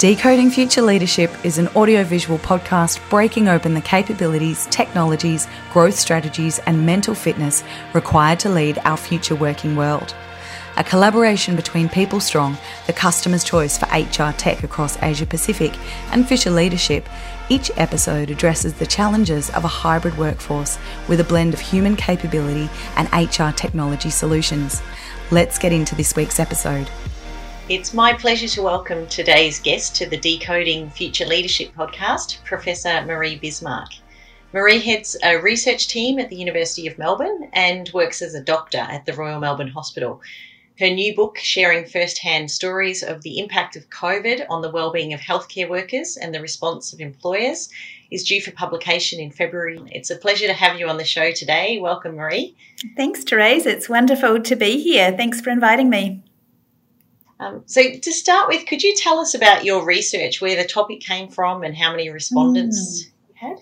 Decoding Future Leadership is an audiovisual podcast breaking open the capabilities, technologies, growth strategies, and mental fitness required to lead our future working world. A collaboration between PeopleStrong, the customer's choice for HR tech across Asia Pacific, and Fisher Leadership, each episode addresses the challenges of a hybrid workforce with a blend of human capability and HR technology solutions. Let's get into this week's episode. It's my pleasure to welcome today's guest to the Decoding Future Leadership podcast, Professor Marie Bismark. Marie heads a research team at the University of Melbourne and works as a doctor at the Royal Melbourne Hospital. Her new book, sharing first-hand stories of the impact of COVID on the well-being of healthcare workers and the response of employers, is due for publication in February. It's a pleasure to have you on the show today. Welcome, Marie. Thanks, Therese. It's wonderful to be here. Thanks for inviting me. Um, so, to start with, could you tell us about your research, where the topic came from, and how many respondents mm. you had?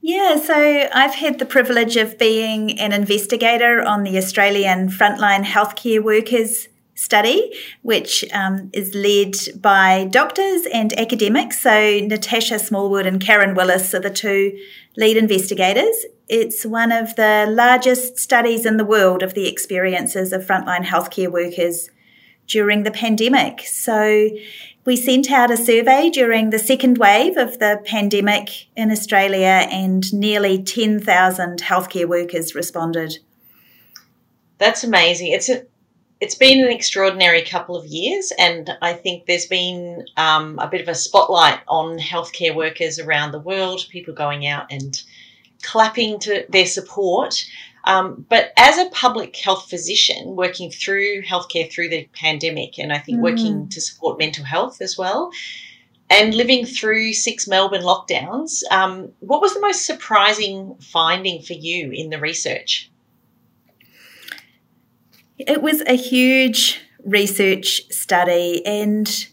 Yeah, so I've had the privilege of being an investigator on the Australian Frontline Healthcare Workers study, which um, is led by doctors and academics. So Natasha Smallwood and Karen Willis are the two lead investigators. It's one of the largest studies in the world of the experiences of frontline healthcare workers during the pandemic. So we sent out a survey during the second wave of the pandemic in Australia, and nearly 10,000 healthcare workers responded. That's amazing. It's a, it's been an extraordinary couple of years, and I think there's been um, a bit of a spotlight on healthcare workers around the world, people going out and clapping to their support. Um, but as a public health physician working through healthcare through the pandemic, and I think mm. working to support mental health as well, and living through six Melbourne lockdowns, um, what was the most surprising finding for you in the research? It was a huge research study, and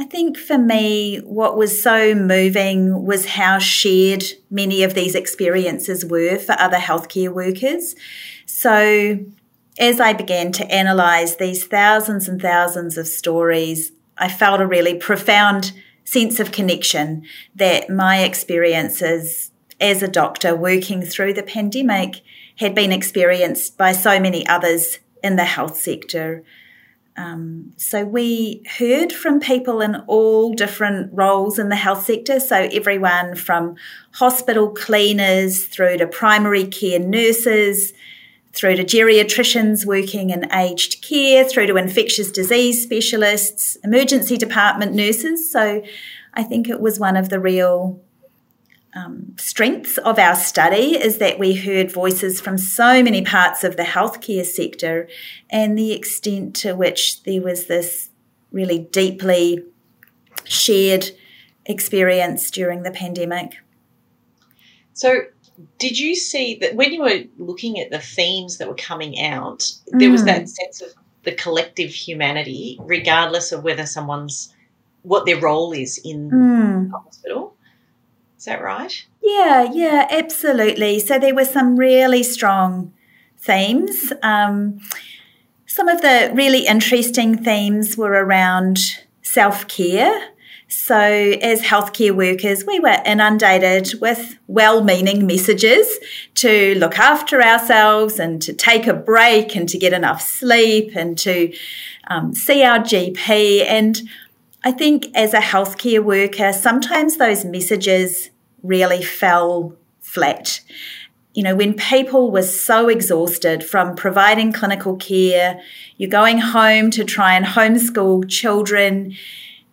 I think for me, what was so moving was how shared many of these experiences were for other healthcare workers. So, as I began to analyze these thousands and thousands of stories, I felt a really profound sense of connection that my experiences as a doctor working through the pandemic had been experienced by so many others in the health sector. Um, so we heard from people in all different roles in the health sector. So everyone from hospital cleaners through to primary care nurses, through to geriatricians working in aged care, through to infectious disease specialists, emergency department nurses. So I think it was one of the real um, strengths of our study is that we heard voices from so many parts of the healthcare sector and the extent to which there was this really deeply shared experience during the pandemic. So, did you see that when you were looking at the themes that were coming out, there mm. was that sense of the collective humanity, regardless of whether someone's what their role is in mm. the hospital? Is that right? Yeah, yeah, absolutely. So there were some really strong themes. Um, some of the really interesting themes were around self care. So, as healthcare workers, we were inundated with well meaning messages to look after ourselves and to take a break and to get enough sleep and to um, see our GP. And I think as a healthcare worker, sometimes those messages really fell flat. You know, when people were so exhausted from providing clinical care, you're going home to try and homeschool children,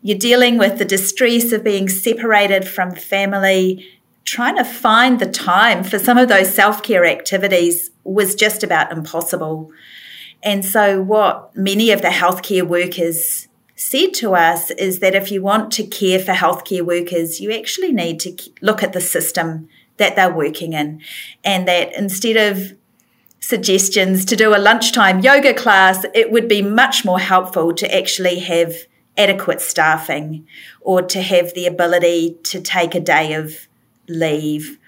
you're dealing with the distress of being separated from family, trying to find the time for some of those self care activities was just about impossible. And so, what many of the healthcare workers said to us is that if you want to care for healthcare workers, you actually need to look at the system that they're working in. And that instead of suggestions to do a lunchtime yoga class, it would be much more helpful to actually have adequate staffing or to have the ability to take a day of leave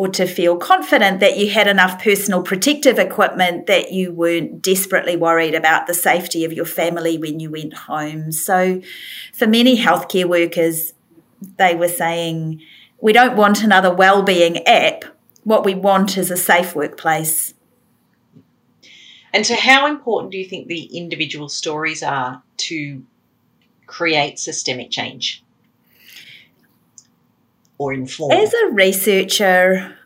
or to feel confident that you had enough personal protective equipment that you weren't desperately worried about the safety of your family when you went home. So, for many healthcare workers, they were saying, We don't want another well-being app. What we want is a safe workplace. And so, how important do you think the individual stories are to create systemic change? Or inform? As a researcher,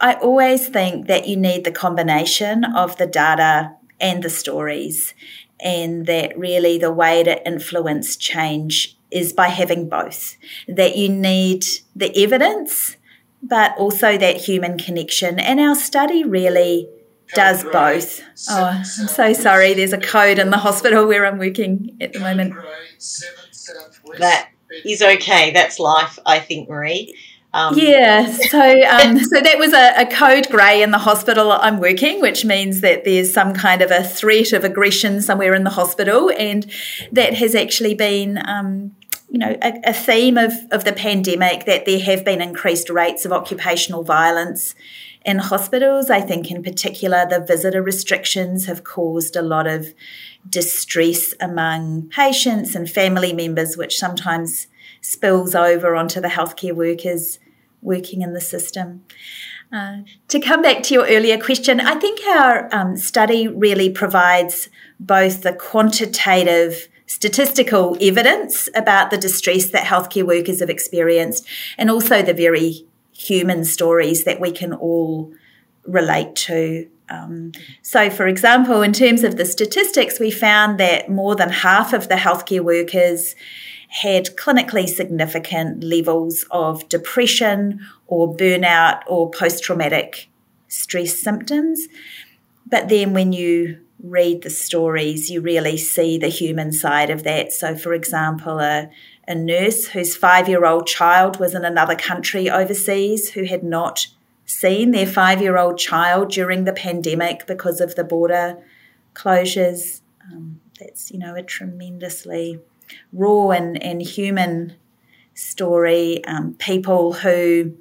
I always think that you need the combination of the data and the stories, and that really the way to influence change is by having both. That you need the evidence, but also that human connection. And our study really does both. Oh, I'm so sorry. There's a code in the hospital where I'm working at the moment. That is okay. That's life, I think, Marie. Um, yeah, so um, so that was a, a, code grey in the hospital I'm working, which means that there's some kind of a threat of aggression somewhere in the hospital, and that has actually been. Um, you know, a, a, theme of, of the pandemic that there have been increased rates of occupational violence in hospitals. I think, in particular, the visitor restrictions have caused a lot of distress among patients and family members, which sometimes spills over onto the healthcare workers working in the system. Uh, to come back to your earlier question, I think our um, study really provides both the quantitative statistical evidence about the distress that healthcare workers have experienced and also the very human stories that we can all relate to. Um, so, for example, in terms of the statistics, we found that more than half of the healthcare workers had clinically significant levels of depression or burnout or post traumatic stress symptoms. But then when you read the stories, you really see the human side of that. So, for example, a, a nurse whose five year old child was in another country overseas who had not seen their five year old child during the pandemic because of the border closures. Um, that's, you know, a tremendously raw and, and human story. Um, people who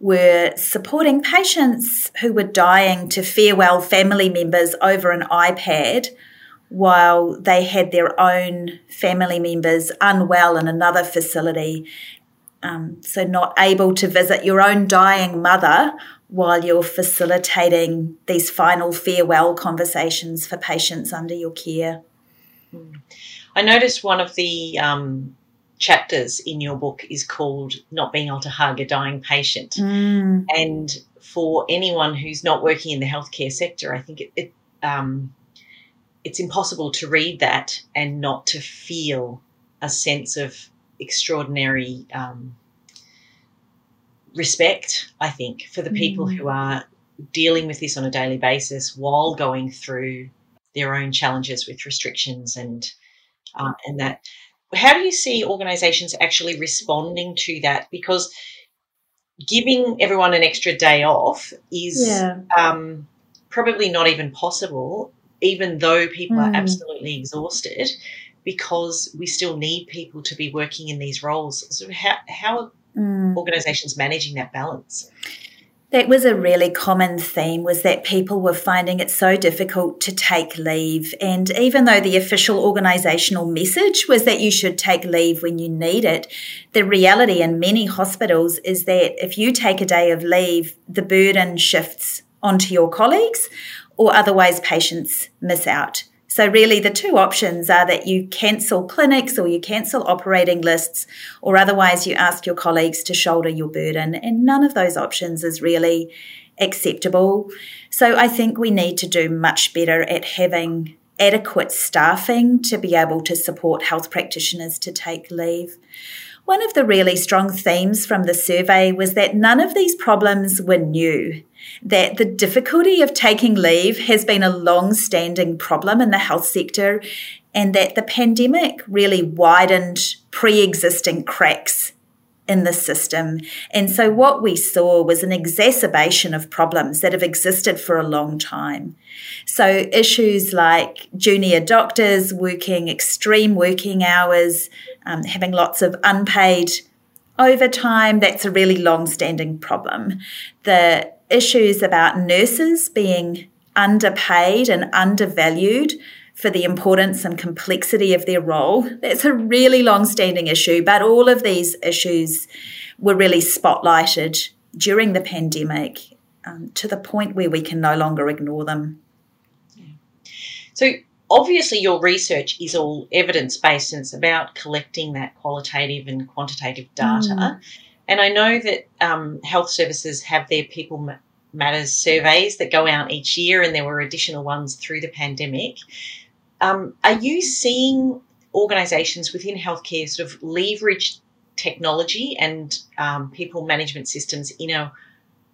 were supporting patients who were dying to farewell family members over an iPad while they had their own family members unwell in another facility um, so, not able to visit your own dying mother while you're facilitating these final farewell conversations for patients under your care. I noticed one of the um, chapters in your book is called Not Being Able to Hug a Dying Patient. Mm. And for anyone who's not working in the healthcare sector, I think it, it um, it's impossible to read that and not to feel a sense of extraordinary um, respect, I think, for the people mm. who are dealing with this on a daily basis while going through their own challenges with restrictions and uh, and that. How do you see organisations actually responding to that? Because giving everyone an extra day off is yeah. um, probably not even possible, even though people mm. are absolutely exhausted because we still need people to be working in these roles. So, how, how are mm. organisations managing that balance? That was a really common theme was that people were finding it so difficult to take leave. And even though the official organisational message was that you should take leave when you need it, the reality in many hospitals is that if you take a day of leave, the burden shifts onto your colleagues or otherwise patients miss out. So, really, the two options are that you cancel clinics or you cancel operating lists, or otherwise you ask your colleagues to shoulder your burden. And none of those options is really acceptable. So, I think we need to do much better at having adequate staffing to be able to support health practitioners to take leave. One of the really strong themes from the survey was that none of these problems were new, that the difficulty of taking leave has been a long standing problem in the health sector, and that the pandemic really widened pre existing cracks in the system. And so what we saw was an exacerbation of problems that have existed for a long time. So issues like junior doctors working extreme working hours, um, having lots of unpaid overtime, that's a really long standing problem. The issues about nurses being underpaid and undervalued for the importance and complexity of their role, that's a really long standing issue. But all of these issues were really spotlighted during the pandemic um, to the point where we can no longer ignore them. So, obviously, your research is all evidence based and it's about collecting that qualitative and quantitative data. Mm. And I know that um, health services have their people matters surveys that go out each year, and there were additional ones through the pandemic. Um, are you seeing organisations within healthcare sort of leverage technology and um, people management systems in a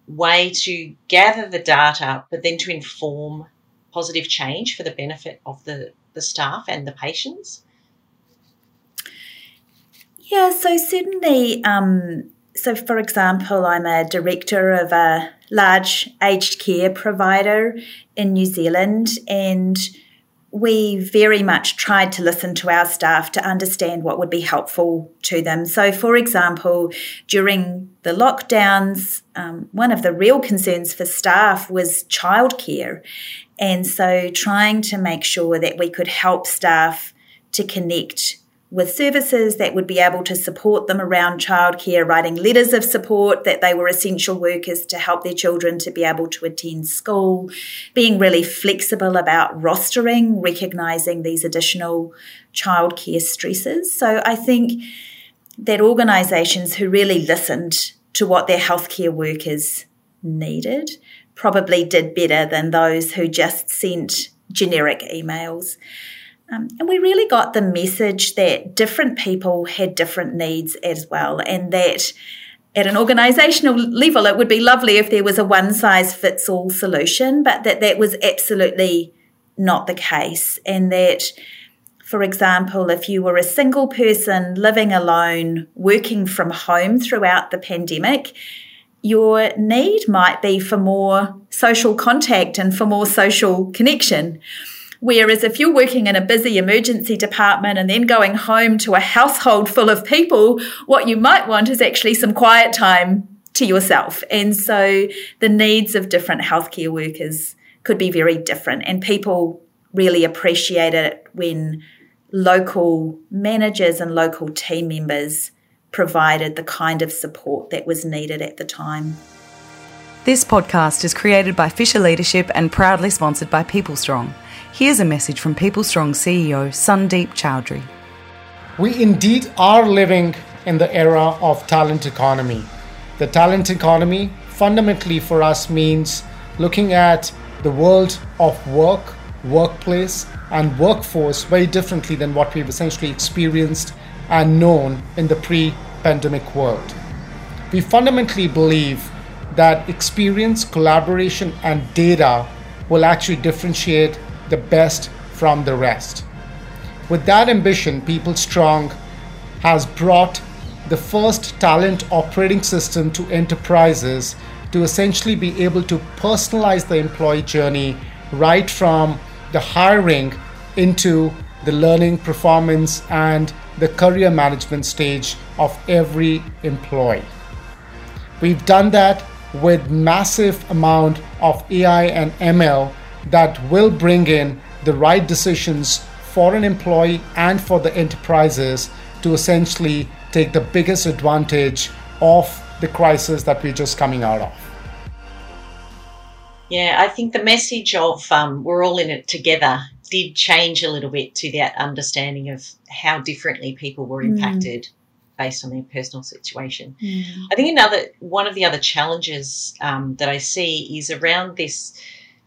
way to gather the data, but then to inform positive change for the benefit of the, the staff and the patients? Yeah, so certainly. Um, so, for example, I'm a director of a large aged care provider in New Zealand, and we very much tried to listen to our staff to understand what would be helpful to them. So, for example, during the lockdowns, um, one of the real concerns for staff was childcare. And so, trying to make sure that we could help staff to connect with services that would be able to support them around childcare, writing letters of support that they were essential workers to help their children to be able to attend school, being really flexible about rostering, recognising these additional childcare stresses. So I think that organisations who really listened to what their healthcare workers needed probably did better than those who just sent generic emails. Um, and we really got the message that different people had different needs as well, and that at an organisational level, it would be lovely if there was a one size fits all solution, but that that was absolutely not the case. And that, for example, if you were a single person living alone, working from home throughout the pandemic, your need might be for more social contact and for more social connection. Whereas if you're working in a busy emergency department and then going home to a household full of people, what you might want is actually some quiet time to yourself. And so the needs of different healthcare workers could be very different. And people really appreciate it when local managers and local team members provided the kind of support that was needed at the time. This podcast is created by Fisher Leadership and proudly sponsored by PeopleStrong. Here's a message from PeopleStrong CEO Sandeep Chowdhury. We indeed are living in the era of talent economy. The talent economy fundamentally for us means looking at the world of work, workplace, and workforce very differently than what we've essentially experienced and known in the pre pandemic world. We fundamentally believe that experience, collaboration, and data will actually differentiate the best from the rest. With that ambition, PeopleStrong has brought the first talent operating system to enterprises to essentially be able to personalize the employee journey right from the hiring into the learning, performance, and the career management stage of every employee. We've done that with massive amount of AI and ML that will bring in the right decisions for an employee and for the enterprises to essentially take the biggest advantage of the crisis that we're just coming out of. Yeah, I think the message of um, we're all in it together did change a little bit to that understanding of how differently people were hmm. impacted. Mm. Based on their personal situation, mm. I think another one of the other challenges um, that I see is around this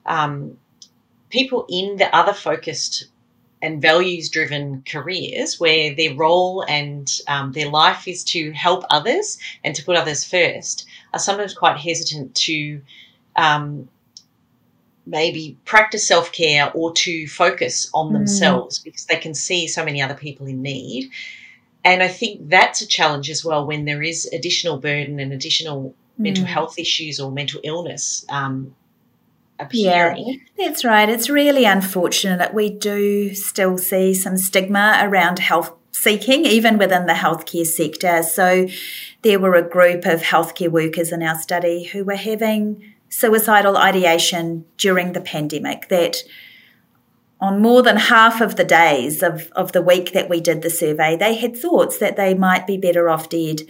um, people in the other focused and values driven careers where their role and um, their life is to help others and to put others first are sometimes quite hesitant to um, maybe practice self care or to focus on mm. themselves because they can see so many other people in need. And I think that's a challenge as well when there is additional burden and additional mm. mental health issues or mental illness um, appearing. Yeah, that's right. It's really unfortunate that we do still see some stigma around health seeking, even within the healthcare sector. So there were a group of healthcare workers in our study who were having suicidal ideation during the pandemic that on more than half of the days of, of the week that we did the survey, they had thoughts that they might be better off dead.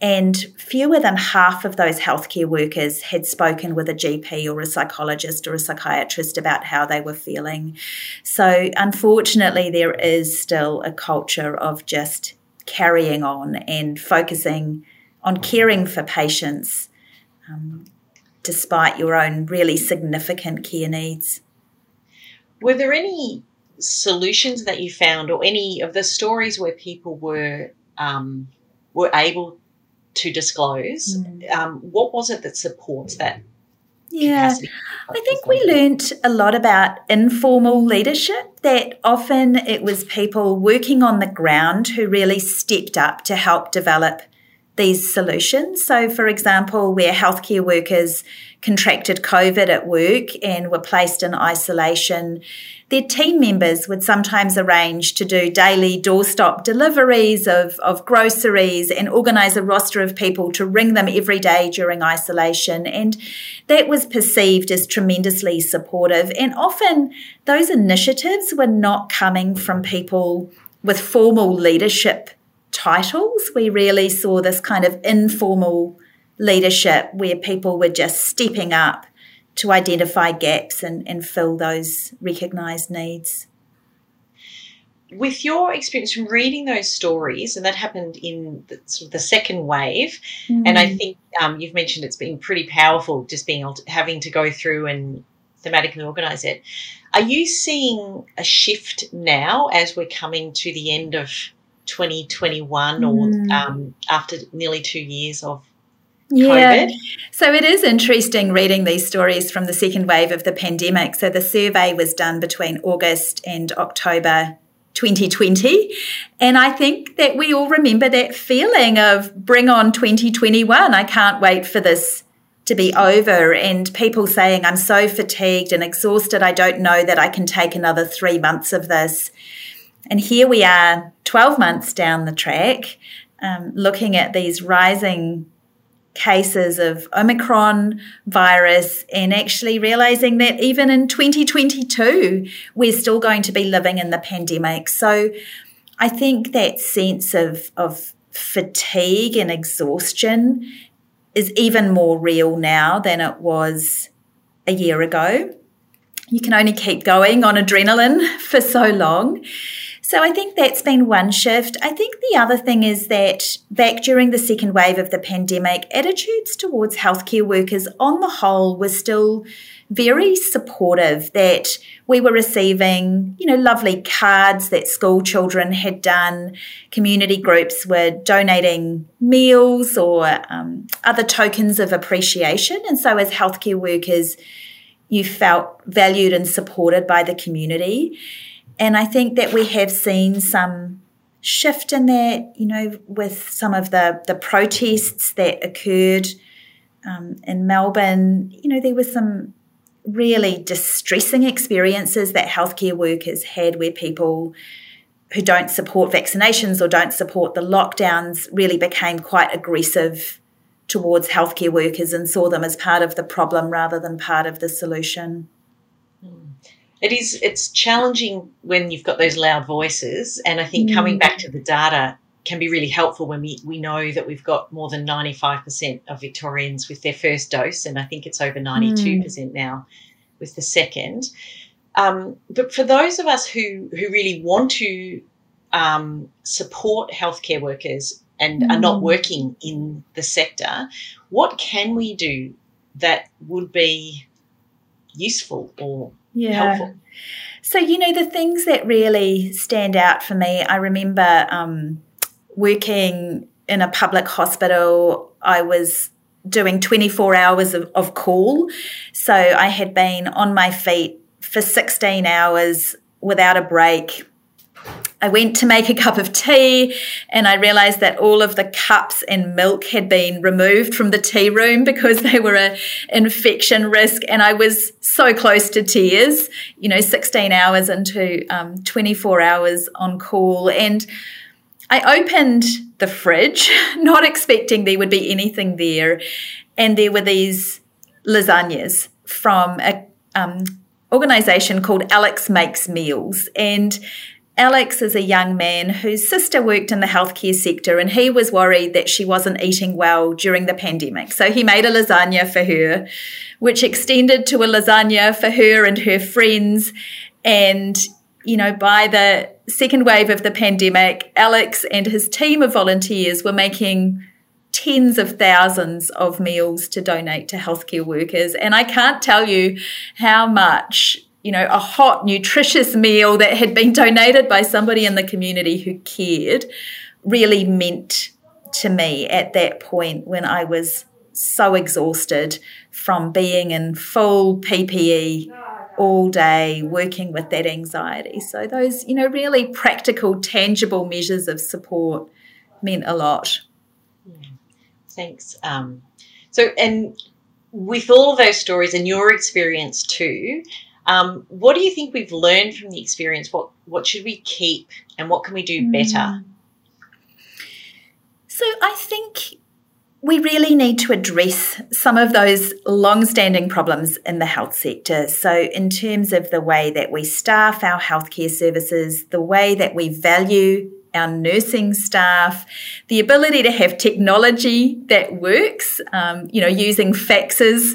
And fewer than half of those healthcare workers had spoken with a GP or a psychologist or a psychiatrist about how they were feeling. So, unfortunately, there is still a culture of just carrying on and focusing on caring for patients um, despite your own really significant care needs. Were there any solutions that you found, or any of the stories where people were um, were able to disclose? Mm. Um, what was it that supports that? Yeah, I think we learnt a lot about informal leadership. That often it was people working on the ground who really stepped up to help develop these solutions. So, for example, where healthcare workers contracted COVID at work and were placed in isolation, their team members would sometimes arrange to do daily doorstop deliveries of, of groceries and organise a roster of people to ring them every day during isolation. And that was perceived as tremendously supportive. And often those initiatives were not coming from people with formal leadership titles. We really saw this kind of informal leadership where people were just stepping up to identify gaps and, and fill those recognised needs. With your experience from reading those stories, and that happened in the, sort of the second wave, mm. and I think um, you've mentioned it's been pretty powerful just being able to, having to go through and thematically organise it. Are you seeing a shift now as we're coming to the end of 2021 mm. or um, after nearly two years of yeah. COVID. So it is interesting reading these stories from the second wave of the pandemic. So the survey was done between August and October 2020. And I think that we all remember that feeling of bring on 2021. I can't wait for this to be over. And people saying, I'm so fatigued and exhausted. I don't know that I can take another three months of this. And here we are, 12 months down the track, um, looking at these rising cases of Omicron virus and actually realizing that even in 2022, we're still going to be living in the pandemic. So I think that sense of, of fatigue and exhaustion is even more real now than it was a year ago. You can only keep going on adrenaline for so long. So I think that's been one shift. I think the other thing is that back during the second wave of the pandemic, attitudes towards healthcare workers on the whole were still very supportive that we were receiving, you know, lovely cards that school children had done. Community groups were donating meals or um, other tokens of appreciation. And so as healthcare workers, you felt valued and supported by the community. And I think that we have seen some shift in that, you know, with some of the, the protests that occurred um, in Melbourne. You know, there were some really distressing experiences that healthcare workers had where people who don't support vaccinations or don't support the lockdowns really became quite aggressive towards healthcare workers and saw them as part of the problem rather than part of the solution it is it's challenging when you've got those loud voices and i think mm. coming back to the data can be really helpful when we, we know that we've got more than 95% of victorians with their first dose and i think it's over 92% mm. now with the second um, but for those of us who who really want to um, support healthcare workers and mm. are not mm. working in the sector what can we do that would be useful or yeah. helpful. So, you know, the things that really stand out for me, I remember um, working in a public hospital. I was doing 24 hours of, of call. So I had been on my feet for 16 hours without a break I went to make a cup of tea and I realized that all of the cups and milk had been removed from the tea room because they were an infection risk. And I was so close to tears, you know, 16 hours into um, 24 hours on call. And I opened the fridge, not expecting there would be anything there, and there were these lasagnas from a um, organization called Alex Makes Meals. And Alex is a young man whose sister worked in the healthcare sector and he was worried that she wasn't eating well during the pandemic. So he made a lasagna for her, which extended to a lasagna for her and her friends. And, you know, by the second wave of the pandemic, Alex and his team of volunteers were making tens of thousands of meals to donate to healthcare workers. And I can't tell you how much you know, a hot, nutritious meal that had been donated by somebody in the community who cared really meant to me at that point when I was so exhausted from being in full PPE all day, working with that anxiety. So, those, you know, really practical, tangible measures of support meant a lot. Thanks. Um, so, and with all of those stories and your experience too, um, what do you think we've learned from the experience? What what should we keep, and what can we do better? Mm. So I think we really need to address some of those long-standing problems in the health sector. So in terms of the way that we staff our healthcare services, the way that we value our nursing staff, the ability to have technology that works, um, you know, using faxes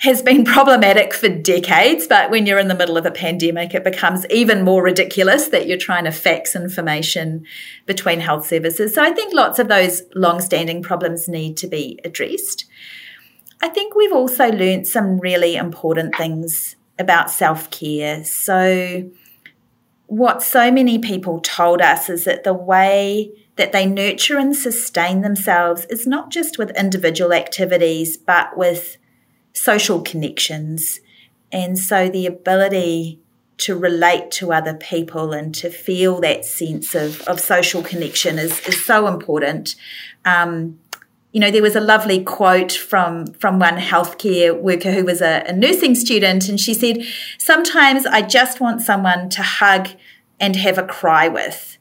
has been problematic for decades, but when you're in the middle of a pandemic, it becomes even more ridiculous that you're trying to fax information between health services. So I think lots of those long-standing problems need to be addressed. I think we've also learned some really important things about self-care. So what so many people told us is that the way that they nurture and sustain themselves is not just with individual activities, but with social connections. And so the ability to relate to other people and to feel that sense of, of social connection is, is so important. Um, you know, there was a lovely quote from, from one healthcare worker who was a, a nursing student, and she said, Sometimes I just want someone to hug and have a cry with.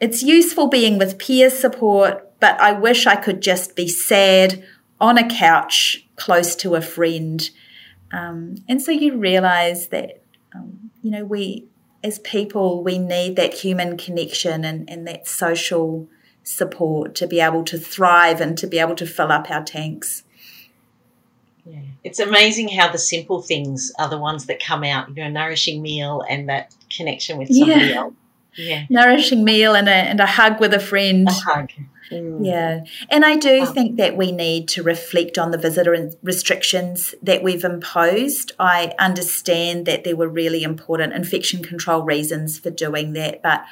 It's useful being with peer support, but I wish I could just be sad on a couch close to a friend. Um, and so you realize that, um, you know, we, as people, we need that human connection and, and that social support to be able to thrive and to be able to fill up our tanks. Yeah. It's amazing how the simple things are the ones that come out, you know, nourishing meal and that connection with somebody yeah. else. Yeah. Nourishing meal and a, and a hug with a friend. A hug. Mm. Yeah. And I do think that we need to reflect on the visitor restrictions that we've imposed. I understand that there were really important infection control reasons for doing that, but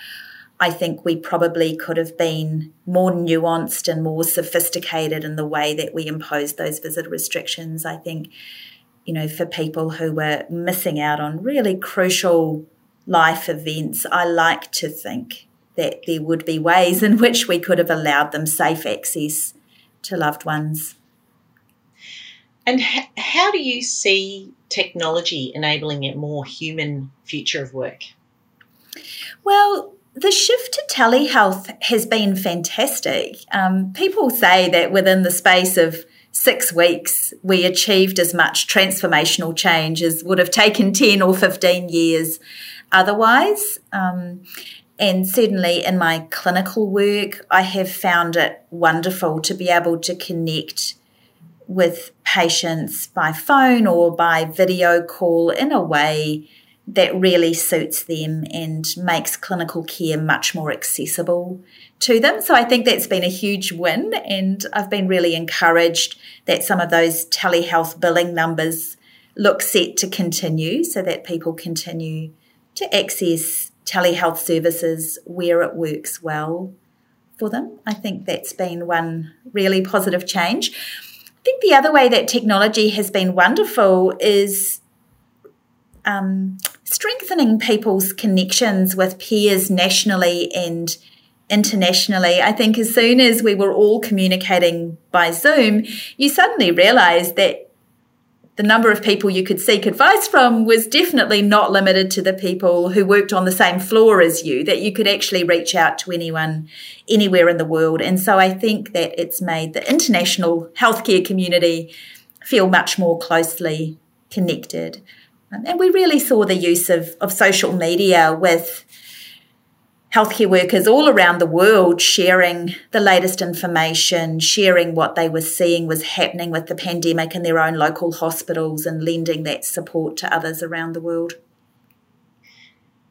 I think we probably could have been more nuanced and more sophisticated in the way that we imposed those visitor restrictions. I think, you know, for people who were missing out on really crucial life events, I like to think that there would be ways in which we could have allowed them safe access to loved ones. And how do you see technology enabling a more human future of work? Well, the shift to telehealth has been fantastic. Um, people say that within the space of six weeks, we achieved as much transformational change as would have taken 10 or 15 years otherwise. Um, and certainly in my clinical work, I have found it wonderful to be able to connect with patients by phone or by video call in a way that really suits them and makes clinical care much more accessible to them. So I think that's been a huge win, and I've been really encouraged that some of those telehealth billing numbers look set to continue so that people continue to access telehealth services where it works well for them. I think that's been one really positive change. I think the other way that technology has been wonderful is um, strengthening people's connections with peers nationally and internationally. I think as soon as we were all communicating by Zoom, you suddenly realize that the number of people you could seek advice from was definitely not limited to the people who worked on the same floor as you, that you could actually reach out to anyone anywhere in the world. And so I think that it's made the international healthcare community feel much more closely connected. Um, and we really saw the use of, of social media with healthcare workers all around the world sharing the latest information, sharing what they were seeing was happening with the pandemic in their own local hospitals and lending that support to others around the world.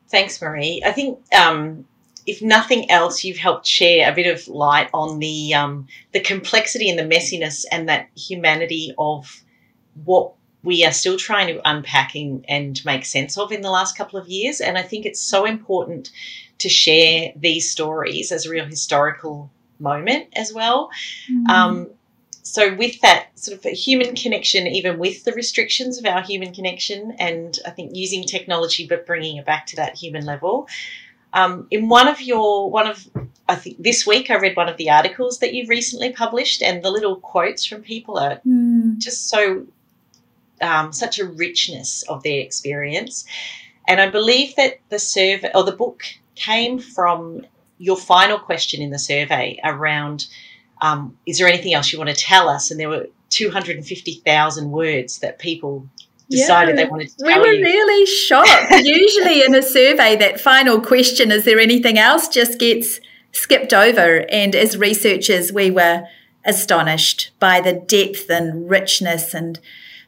Thanks, Marie. I think um, if nothing else, you've helped share a bit of light on the um, the complexity and the messiness and that humanity of what we are still trying to unpack and make sense of in the last couple of years. And I think it's so important to share these stories as a real historical moment as well. Mm. Um, so, with that sort of human connection, even with the restrictions of our human connection, and I think using technology but bringing it back to that human level. Um, in one of your, one of, I think this week I read one of the articles that you've recently published, and the little quotes from people are mm. just so um, such a richness of their experience. And I believe that the survey or the book came from your final question in the survey around um, is there anything else you want to tell us? And there were 250,000 words that people decided yeah, they wanted to tell We were you. really shocked. Usually in a survey, that final question, is there anything else, just gets skipped over. And as researchers, we were astonished by the depth and richness and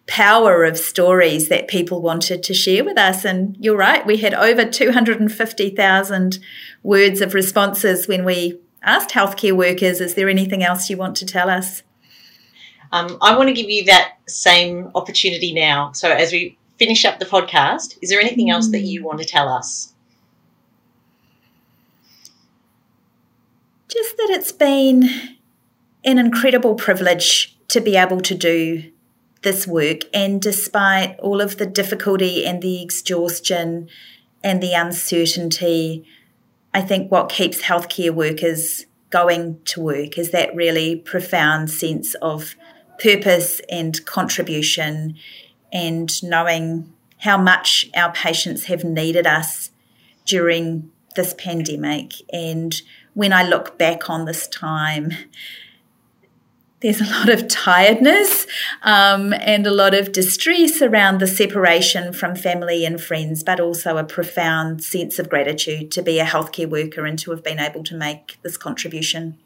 power of stories that people wanted to share with us. And you're right, we had over 250,000 words of responses when we asked healthcare workers, is there anything else you want to tell us? Um, I want to give you that same opportunity now. So, as we finish up the podcast, is there anything else that you want to tell us? Just that it's been an incredible privilege to be able to do this work. And despite all of the difficulty and the exhaustion and the uncertainty, I think what keeps healthcare workers going to work is that really profound sense of purpose and contribution and knowing how much our patients have needed us during this pandemic. And when I look back on this time, there's a lot of tiredness um, and a lot of distress around the separation from family and friends, but also a profound sense of gratitude to be a healthcare worker and to have been able to make this contribution.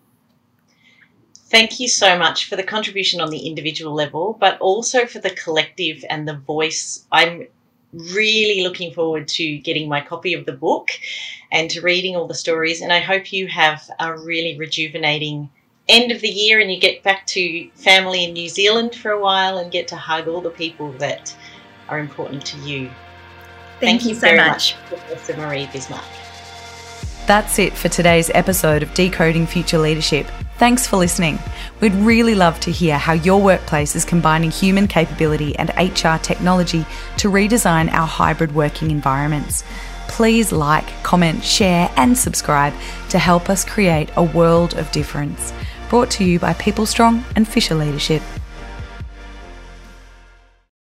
Thank you so much for the contribution on the individual level, but also for the collective and the voice. I'm really looking forward to getting my copy of the book and to reading all the stories, and I hope you have a really rejuvenating end of the year and you get back to family in New Zealand for a while and get to hug all the people that are important to you. Thank, Thank you, so very much, much Professor Marie Bismark. That's it for today's episode of Decoding Future Leadership. Thanks for listening. We'd really love to hear how your workplace is combining human capability and HR technology to redesign our hybrid working environments. Please like, comment, share, and subscribe to help us create a world of difference brought to you by PeopleStrong and Fisher Leadership.